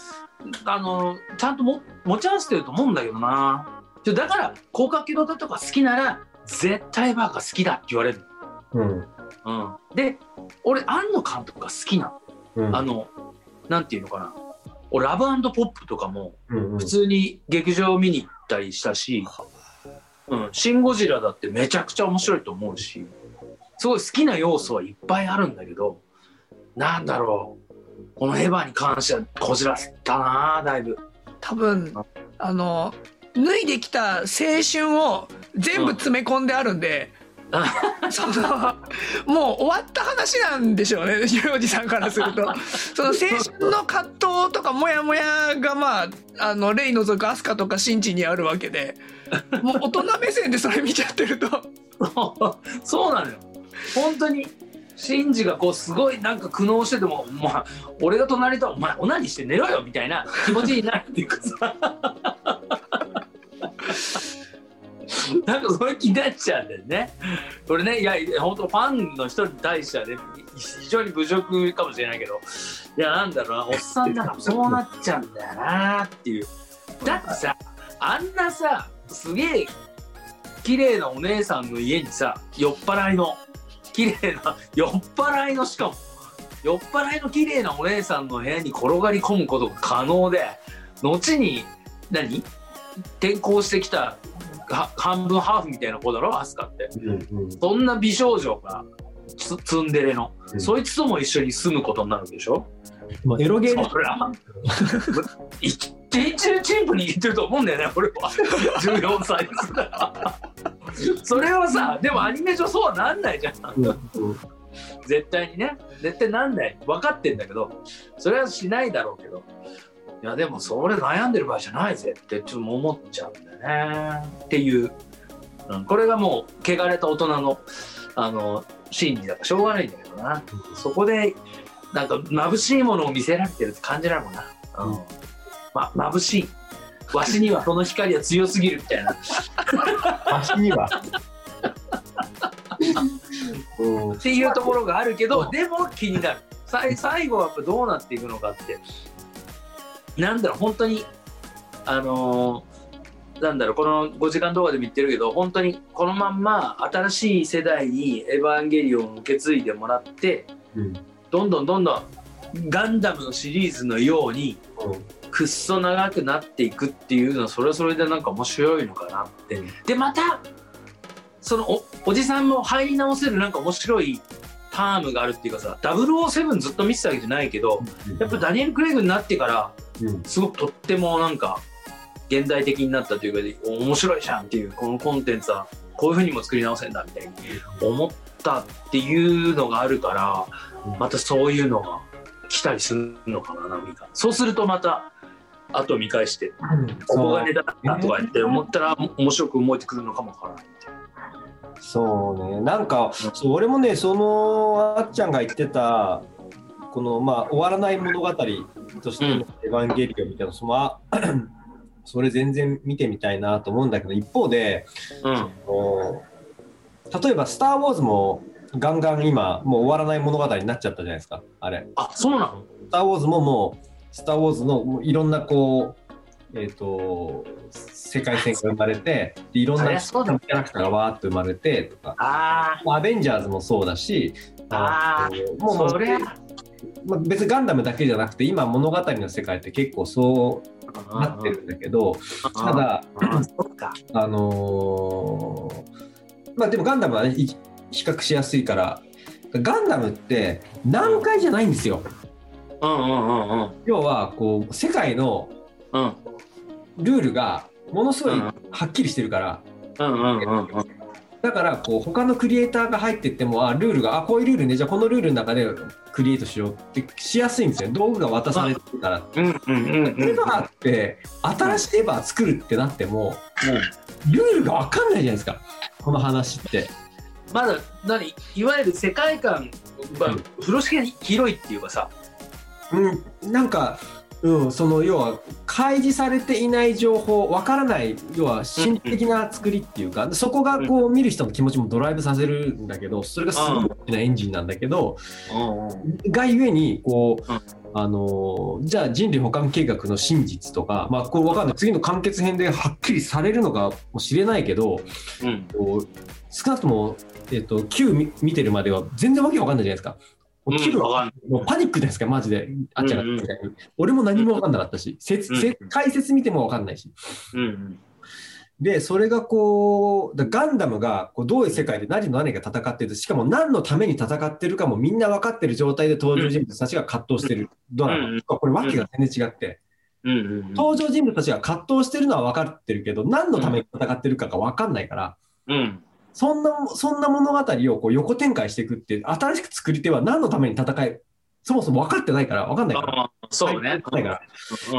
あのちゃんとも持ち合わせてると思うんだけどな。だから広角機動隊とか好きなら絶対バーが好きだって言われる、うん。うん、で俺庵野監督が好きなのうん。あのなんていうのかな。俺ラブポップとかも普通に劇場見に行ったりしたし「うん、シン・ゴジラ」だってめちゃくちゃ面白いと思うし。すごい好きな要素はいっぱいあるんだけどなんだろう。このエヴァに関してはこじらせたなだいぶ。多分あ。の脱いできた青春を全部詰め込んであるんで、そのもう終わった話なんでしょうねゆうおじさんからすると。その青春の葛藤とかモヤモヤがまああのレイ除くアスカとかシンジにあるわけで もう大人目線でそれ見ちゃってると。そうなのよ。本当に。シンジがこうすごいなんか苦悩してても、まあ、俺が隣と「お前オナニして寝ろよ」みたいな気持ちになるっていうかさ。なんかそういう気になっちゃうんだよね。俺ねいや本当ファンの人に対してはね非常に侮辱かもしれないけど。いやなんだろうなおっさんだからそうなっちゃうんだよなっていう。だってさあんなさすげえ綺麗なお姉さんの家にさ酔っ払いの綺麗な 酔っ払いのしかも酔っ払いの綺麗なお姉さんの部屋に転がり込むことが可能で後に何？転校してきたは半分ハーフみたいな子だろアスカって。うんうん。そんな美少女がツツンデレの、うん。そいつとも一緒に住むことになるでしょ？まあエロゲーそり ゃ一日中チンプに言ってると思うんだよね 俺は。14歳ですから。それはさでもアニメ上そうはなんないじゃん。うんうん。絶対にね。絶対なんない。分かってんだけど。それはしないだろうけど。いやでもそれ悩んでる場合じゃないぜ。ってちょっと思っちゃうんだよね。っていう、うん、これがもう汚れた大人のあの心理だからしょうがないんだけどな。そこでなんか眩しいものを見せられてるって感じなのかな、うんま、眩しい。わしにはその光は強すぎるみたいな。足には。うん。っていうところがあるけどでも気になる。さい最後はやっぱどうなっていくのかって。なんだろう本当にあのーなんだろうこの5時間動画でも言ってるけど本当にこのまんま新しい世代に「エヴァンゲリオン」を受け継いでもらってうん。どんどんどんどんガンダムのシリーズのようにうんくっそ長くなっていくっていうのはそれはそれでなんか面白いのかなって。でまたそのおおじさんも入り直せるなんか面白いタームがあるっていうかさ007ずっと見てたわけじゃないけどやっぱダニエル・クレイグになってからうんすごくとってもなんか現代的になったというか面白いじゃんっていうこのコンテンツはこういうふうにも作り直せんだみたいに思ったっていうのがあるからまたそういうのが来たりするのかな何か。そうするとまた後見返してここがネタだったとか言って思ったら面白く思えてくるのかもわからないみたいな。そうね、なんか、そう俺もね、そのあっちゃんが言ってた、この、まあ、終わらない物語としてのエヴァンゲリオンみたいな、そのあ それ全然見てみたいなと思うんだけど、一方で、うん例えば、スター・ウォーズもガンガン今、もう終わらない物語になっちゃったじゃないですか、あれ。あそうなの？スター・ウォーズももう、スター・ウォーズのもういろんなこう、えっ、と、世界線が生まれて、でいろんなキャラクターがわーっと生まれてとか、あアベンジャーズもそうだし、あのもうもうそりゃ。まあ、別にガンダムだけじゃなくて、今物語の世界って結構そうなってるんだけど、ただ、あのーまあでもガンダムは、ね、い比較しやすいから、ガンダムって何回じゃないんですよ。うんうんうんうん。要はこう世界のうん。ルールがものすごいうん。はっきりしてるから、うんうんうんうん。だからこう他のクリエイターが入ってってもあルールがあこういうルールね。じゃあこのルールの中でクリエイトしようってしやすいんですよ道具が渡されてるから。うんうんうんうんエヴァって新しいエヴァ作るってなってもルールが分かんないじゃないですか。この話って。まだ何？いわゆる世界観、まあうん風呂敷が広いっていうかさうん、なんか、うん、その要は開示されていない情報わからない要は心理的な作りっていうか、そこがこう見る人の気持ちもドライブさせる。んだけどそれがすごい大きなエンジンなんだけど、がゆえにこう、うん。あのーじゃあ人類保管計画の真実とか、まあ、これわかんない。次の完結編ではっきりされるのかもしれないけどうん。こう少なくとも、えっと Q 見見てるまでは全然わけわかんないじゃないですか。もう Q はうんわかんもうパニックですか、マジで。あっちゃがうんうん。俺も何も分かんなかったし、説解説見ても分かんないし。うんうん。で、それがこう、だガンダムがこうどういう世界で何と何が戦ってるしかも何のために戦ってるかもみんな分かってる状態で登場人物たちが葛藤してるドラマ。うんこれ、わけが全然違って、登場人物たちが葛藤してるのは分かってるけど、何のために戦ってるかが分かんないから、うんそんな、そんな物語をこう横展開していくって、新しく作り手は何のために戦い、そもそも分かってないから、分かんないから。そうね分かんないから。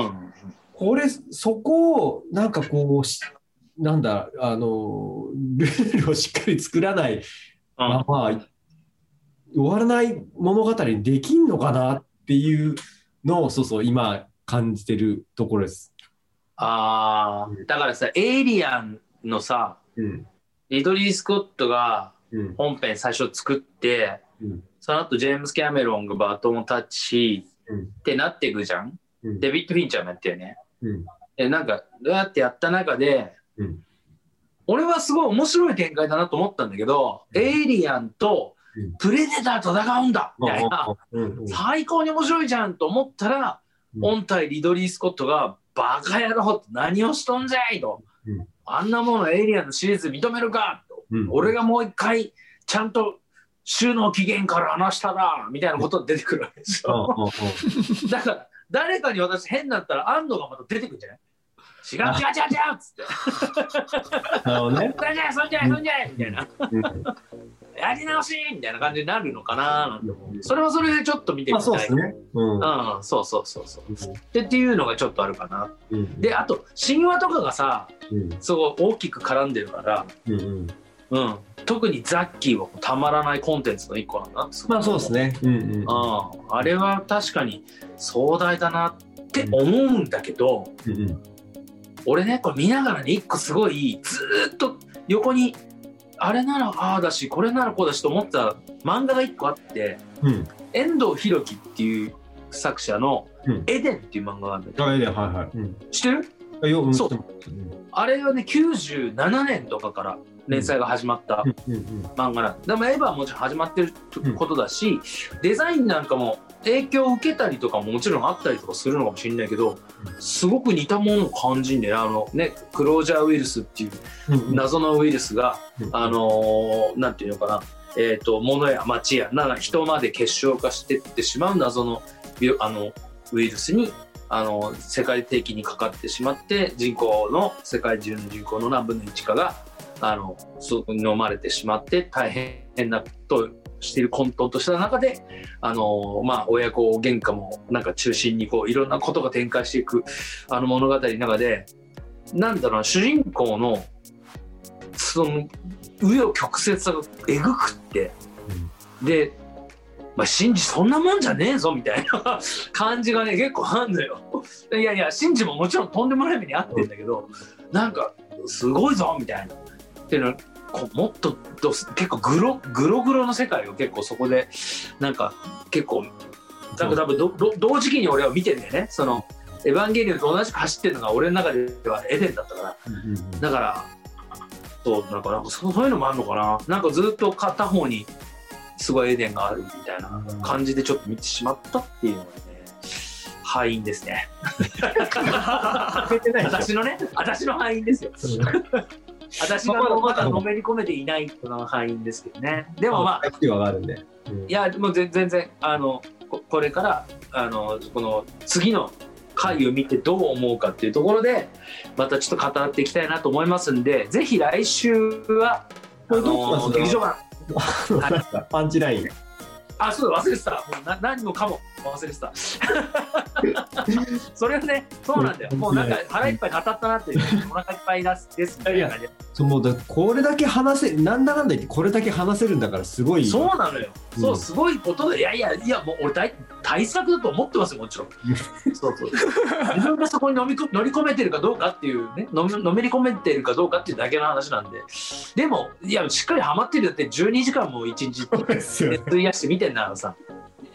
うんこれ、そこを、なんかこうし、なんだ、あの、ルールをしっかり作らないまま、終わらない物語にできんのかなっていうのを、そうそう、今感じてるところです。ああだからさエイリアンのさうん。リドリー・スコットがうん。本編最初作ってうん。その後ジェームス・キャメロンがバトンタッチし、うん。ってなっていくじゃん。うん。デビッド・フィンチャーもやってるよね。うん。でなんかどうやってやった中で、うん俺はすごい面白い展開だなと思ったんだけど、うん。エイリアンとうん。プレデターと戦うんだみたいな。最高に面白いじゃんと思ったら、うん。本体リドリー・スコットがバカ野郎何をしとんじゃいと、うんあんなものエイリアンのシリーズ認めるか？と、うん。俺がもう一回ちゃんと週の期限から話したらみたいなことが出てくるわけですうんよ。だから誰かに私変だったら安藤がまた出てくるんじゃない？違う違う違う違うっつって。なるほどね。それじゃそんじゃそんじゃみたいな。うんやり直しみたいな感じになるのかななんて思うそれはそれでちょっと見てまあみたいそうですね。うん。うんそうそうそうそうでっていうのがちょっとあるかなうんであと神話とかがさうんすごい大きく絡んでるから、うんうん。うん、特にザッキーはたまらないコンテンツの一個なんだまあそうですね。うんうん。うん、あれは確かに壮大だなって思うんだけど、うんうん。俺ねこれ見ながらね一個すごいずーっと横にあれならああだしこれならこうだしと思った漫画が一個あってうん。遠藤博樹っていう作者のうん「エデン」っていう漫画があるんだけど、あ、いいね、はいはい。うん。知ってる？そう。うんあれがね97年とかから連載が始まったうんうん漫画なんでもエヴァはもちろん始まってることだし、デザインなんかも影響を受けたりとかももちろんあったりとかするのかもしれないけどすごく似たものを感じんでねあのねクロージャーウイルスっていう。謎のウイルスが、うん。あのーなんていうのかな、えー、と物や町やな人まで結晶化していってしまう謎の病あのウイルスにあの世界的にかかってしまって人口の世界中の人口の何分の1かがあの飲まれてしまって大変なとしている混沌とした中であの、まあ、親子喧嘩もなんか中心にこういろんなことが展開していくあの物語の中でなんだろうな主人公のその紆余曲折がえぐくってで、まあ、シンジそんなもんじゃねえぞみたいな 感じがね結構あんのよ。いやいやシンジももちろんとんでもない目に遭ってんだけどなんかすごいぞみたいな。っていうのこうもっとどす結構グログログロの世界を結構そこでなんか結構なんか多分どど同時期に俺は見てんだよね。その「エヴァンゲリオン」と同じく走ってるのが俺の中ではエデンだったから。うんうんだからそうなんかなんかそうそういうのもあるのかな。なんかずっと片方にすごいエデンがあるみたいな感じでちょっと見てしまったっていうのがね敗因ですね。私のね私の敗因ですよ。ょ。私がまだのめり込めていないこの敗因ですけどね。でもまあ。あるんで。うん。いやもう全全然あのここれからあのこの次の回を見てどう思うかっていうところでまたちょっと語っていきたいなと思いますんでぜひ来週はあこれどうします？の劇場版。パンチライン。あそうだ忘れてた。もうな何もかも忘れてた。それはねそうなんだよ。もうなんか腹いっぱい語ったなっていうお腹いっぱいですですみたいな感じでそうもうだこれだけ話せなんだかんだ言ってこれだけ話せるんだからすごい。そうなのよ、うん。そうすごいことでいやいやいやもう俺大対策だと思ってますよもちろん。そうそう。自分がそこに飲みこ 乗り込めてるかどうかっていうねのめのめり込めてるかどうかっていうだけの話なんで。でもいやしっかりハマってるよって12時間も1日費やして見てんならさ。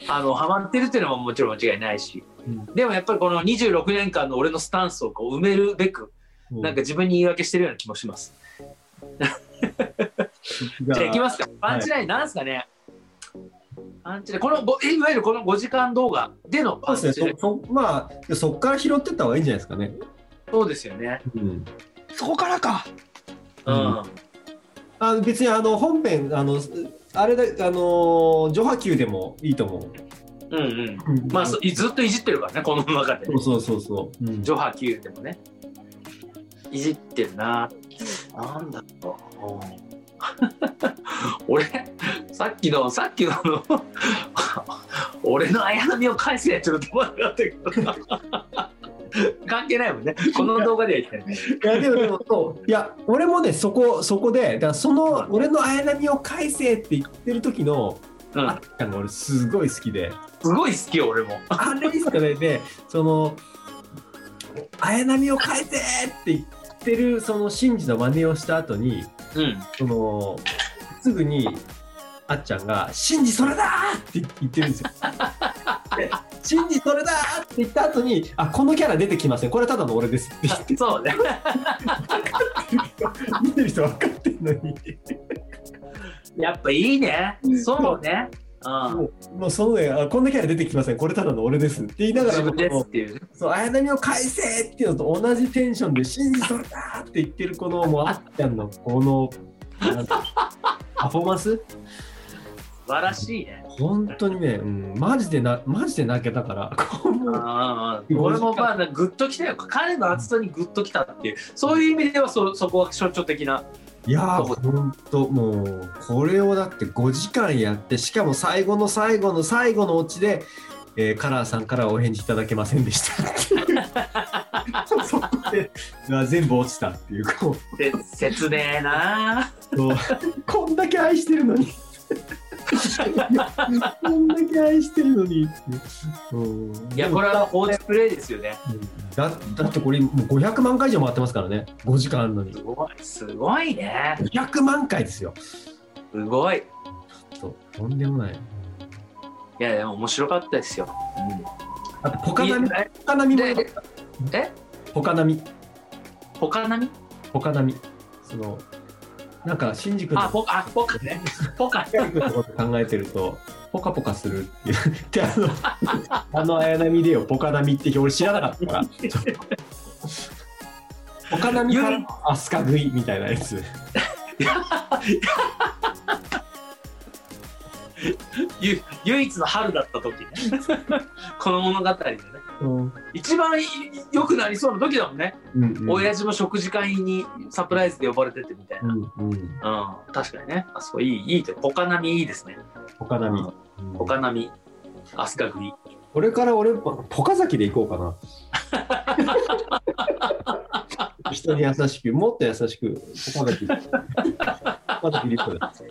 あのハマってるっていうのももちろん間違いないし、うん。でもやっぱりこの26年間の俺のスタンスをこう埋めるべくなんか自分に言い訳してるような気もします。じゃあいきますか。パンチラインなんすかね、パンチライン。このごいわゆるこの5時間動画でのパンチライン。そうですねまあそっから拾ってった方がいいんじゃないですかね。そうですよね。うん。そこからか。うん。うんあ別にあの本編あのあれだあの序波球でもいいと思う。うんうん。うんまあそずっといじってるからね、この中で。そうそうそうそう。うんジョハ Q でもね。いじってるな。なんだろう。う ん俺、さっきの、さっきの 俺の綾波を返せやちょっと止まんなかったけど。関係ないもんね。この動画では言ってない。いやでもでもそういや俺もねそこそこでだからその俺の綾波を返せって言ってる時のうんあっちゃんが俺すごい好きで。すごい好きよ、俺も。あれですかねでその綾波を変えてって言ってるそのシンジの真似をした後にうん。そのすぐにあっちゃんが「シンジそれだ!」って言ってるんですよ。で シンジそれだって言った後に「あこのキャラ出てきませんこれただの俺です」って言ってそうね。見てる人分かってんのにやっぱいいね。そうね。うん。もうもうそのねあ「こんなキャラ出てきませんこれただの俺です」って言いながら。そう、綾波を返せっていうのと同じテンションで、信じそれだって言ってるこの、もうあっちゃんのこの、パフォーマンス？素晴らしいね。本当にね、うん、マジでな、マジで泣けたから、ああ、俺もまあグッときたよ。彼の熱さにグッときたっていう、そういう意味ではそそこは象徴的な。いやー、本当もう、これをだって5時間やって、しかも最後の最後の最後のオチで、えーカラーさんからお返事いただけませんでしたっていう。そこで、全部落ちたっていう、こう。で切ねえな。こんだけ愛してるのにこんだけ愛してるのにうんいや、これは放置プレイですよね。だだってこれもう500万回以上回ってますからね。5時間あるのに。すごい、すごいね。500万回ですよ。すごい。いそうとんでもない。や、でも面白かったですよ。あとポうん。カナミ。ポカナミもでえ？ポカナミ。他何ポカナミ。そのなんか新宿あ、のポあ、ポカね。ポカ。考えてるとポカポカするっていうであの あの綾波でよポカナミって俺知らなかったからポカナミからアスカ食いみたいなやつ ゆ唯一の春だった時ね。この物語でね。うん一番い良くなりそうな時だもんね。うん親父も食事会にサプライズで呼ばれててみたいな。うんうんうん、確かにね。あそこいい、いいと。ポカナミいいですね。ポカナミ、うんポカナミ、アスカ食い。これから俺ポカ崎で行こうかな 人に優しくもっと優しくポカ崎 ポカ崎リットです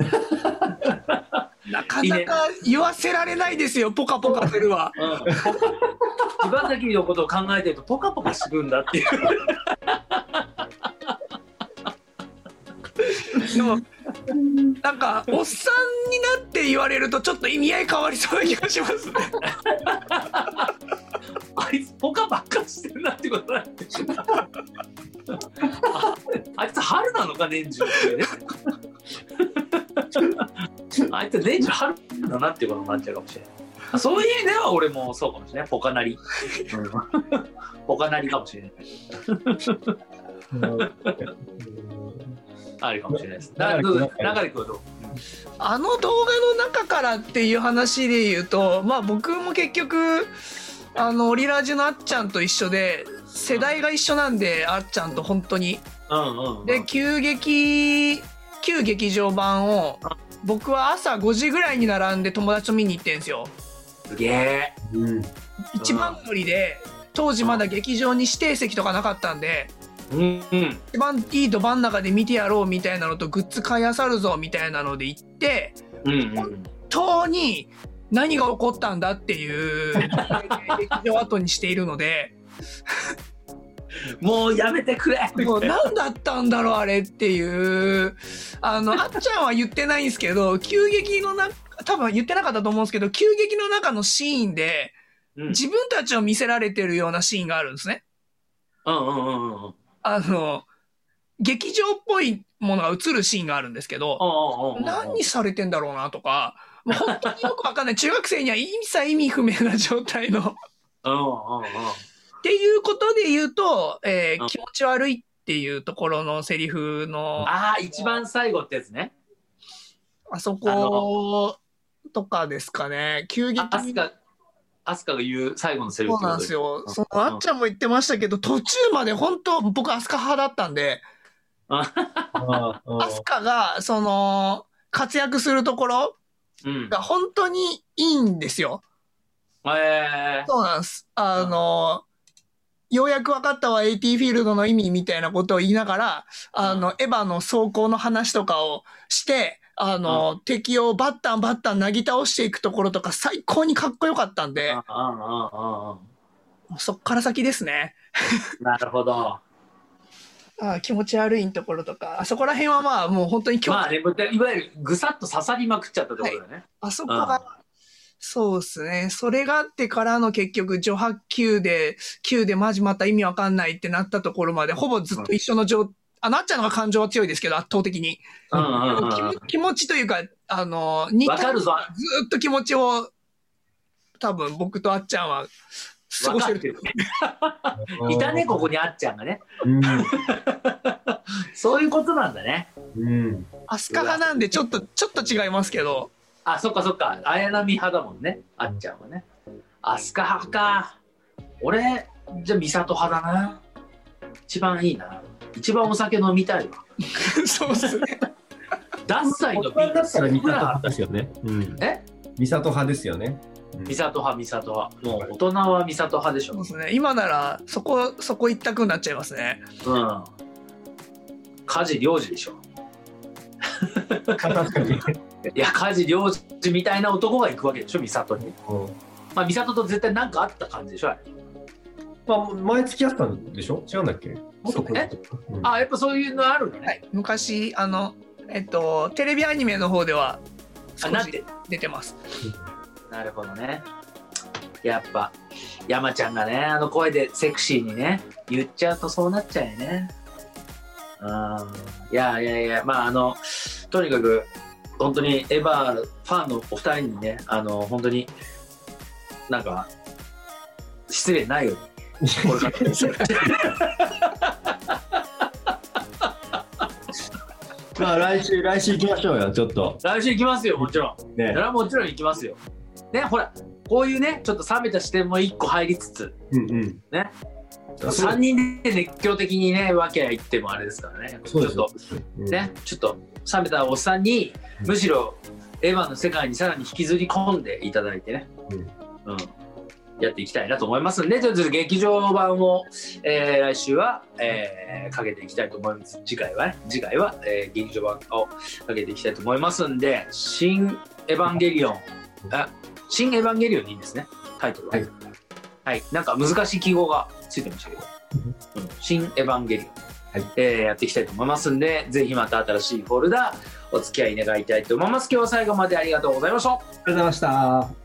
なかなか言わせられないですよポカポカするわうん。柴崎のことを考えてるとポカポカするんだっていう。でもなんかおっさんになって言われるとちょっと意味合い変わりそうな気がしますねあいつポカばっかしてるなってことなんでああいつ春なのか年中ってね。あいつ年中春だなっていうことになっちゃうかもしれない。そういう意味では俺もそうかもしれない。ポカなり。うんポカなりかもしれない。あるかもしれないです。などうぞ中で君はどう？あの動画の中からっていう話で言うとまあ僕も結局あのオリラジのあっちゃんと一緒で世代が一緒なんであっちゃんと本当にうんうんうん。で旧劇旧劇場版を僕は朝5時ぐらいに並んで友達と見に行ってんですよすげえ。うん。一番乗りで当時まだ劇場に指定席とかなかったんでうんうん。一番いいど真ん中で見てやろうみたいなのとグッズ買いあさるぞみたいなので行ってうんうん。本当に何が起こったんだっていう 劇場後にしているのでもうやめてくれ。もう何だったんだろうあれっていうあの あっちゃんは言ってないんですけど急激のな多分言ってなかったと思うんですけど急激の中のシーンでうん自分たちを見せられてるようなシーンがあるんですね。うんうんうんうん。あの劇場っぽいものが映るシーンがあるんですけどうんうんうんうん。何されてんだろうなとかもう本当によくわかんない中学生には一切意味不明な状態の。うんうんうん。っていうことで言うと、えーうん気持ち悪いっていうところのセリフのああ、一番最後ってやつね。あそことかですかね。急激に。あアスカ、アスカが言う最後のセリフそうなんですよ。そのあっちゃゃんも言ってましたけど、途中まで本当、僕アスカ派だったんで、アスカが、その、活躍するところん。うん。が本当にいいんですよ。えそうなんです。あの、ようやく分かったわ、AT フィールドの意味みたいなことを言いながら、あの、エヴァの走行の話とかをして、あの、敵をバッタンバッタンなぎ倒していくところとか最高にかっこよかったんー。でそっから先ですね。なるほど。あ気持ち悪いところとか、あそこら辺はまあもう本当に今日、まあね、いわゆるぐさっと刺さりまくっちゃったところだよね。あそこが、そうですね。それがあってからの結局、序波級で、級でマジまた意味わかんないってなったところまで、ほぼずっと一緒の状、あ、なっちゃんの方が感情は強いですけど、圧倒的に。うんうんうん気持ちというか、あの、似た。ずっと気持ちを、多分僕とあっちゃんは過ごしてる。わかってる。いたね、ここにあっちゃんがね。うん。そういうことなんだね。うん。アスカ派なんでちょっと、ちょっと違いますけど、あ、そっかそっか。綾波派だもんね。あっちゃんはね。アスカ派か。俺、じゃあ美里派だな。一番いいな。一番お酒飲みたいわ。そうっすね。ダッサイの大人だったら美里派ですよね。うん。え？美里派ですよね。うん美里派、美里派。もう大人は美里派でしょそうで。すね。今なら、そこ、そこ一択になっちゃいますね。うん。家事領事でしょ。確かに。いや、家事領事みたいな男が行くわけでしょ、美里に。うんまあ、美里と絶対何かあった感じでしょ、あれ。まあ、前付き合ったんでしょ？違うんだっけ？もっとこえ？うんあ、やっぱそういうのあるのね。はい。昔、あの、えっと、テレビアニメの方では、あ、少しなんて。出てます。なるほどね。やっぱ、山ちゃんがね、あの声でセクシーにね、言っちゃうとそうなっちゃうよね。うん。いやいやいや、まあ、あの、とにかく、本当にエヴァファンのお二人にね、あの、本当に、なんか、失礼ないように。これから まあ、来週、来週行きましょうよ、ちょっと。来週行きますよ、もちろん。そねれ。はもちろん行きますよ。ね、ほら、こういうね、ちょっと冷めた視点も一個入りつつ、うんうん。ね。そう。3人で熱狂的にね、わけあいってもあれですからね。ちょっと、うん。ね、ちょっと冷めたおっさんに、うん。むしろエヴァの世界にさらに引きずり込んでいただいてね、うん。やっていきたいなと思いますんで、ちょっと劇場版を、えー来週は、えーかけていきたいと思います。次回はね、次回は、えー劇場版をかけていきたいと思いますんで、新エヴァンゲリオン、あ、新エヴァンゲリオンでいいんですね、タイトルは。はい。はい、なんか難しい記号がついてましたけど、うん、新エヴァンゲリオン、はいえーやっていきたいと思いますんで、ぜひまた新しいフォルダ、お付き合い願いたいと思います。今日は最後までありがとうございました。ありがとうございました。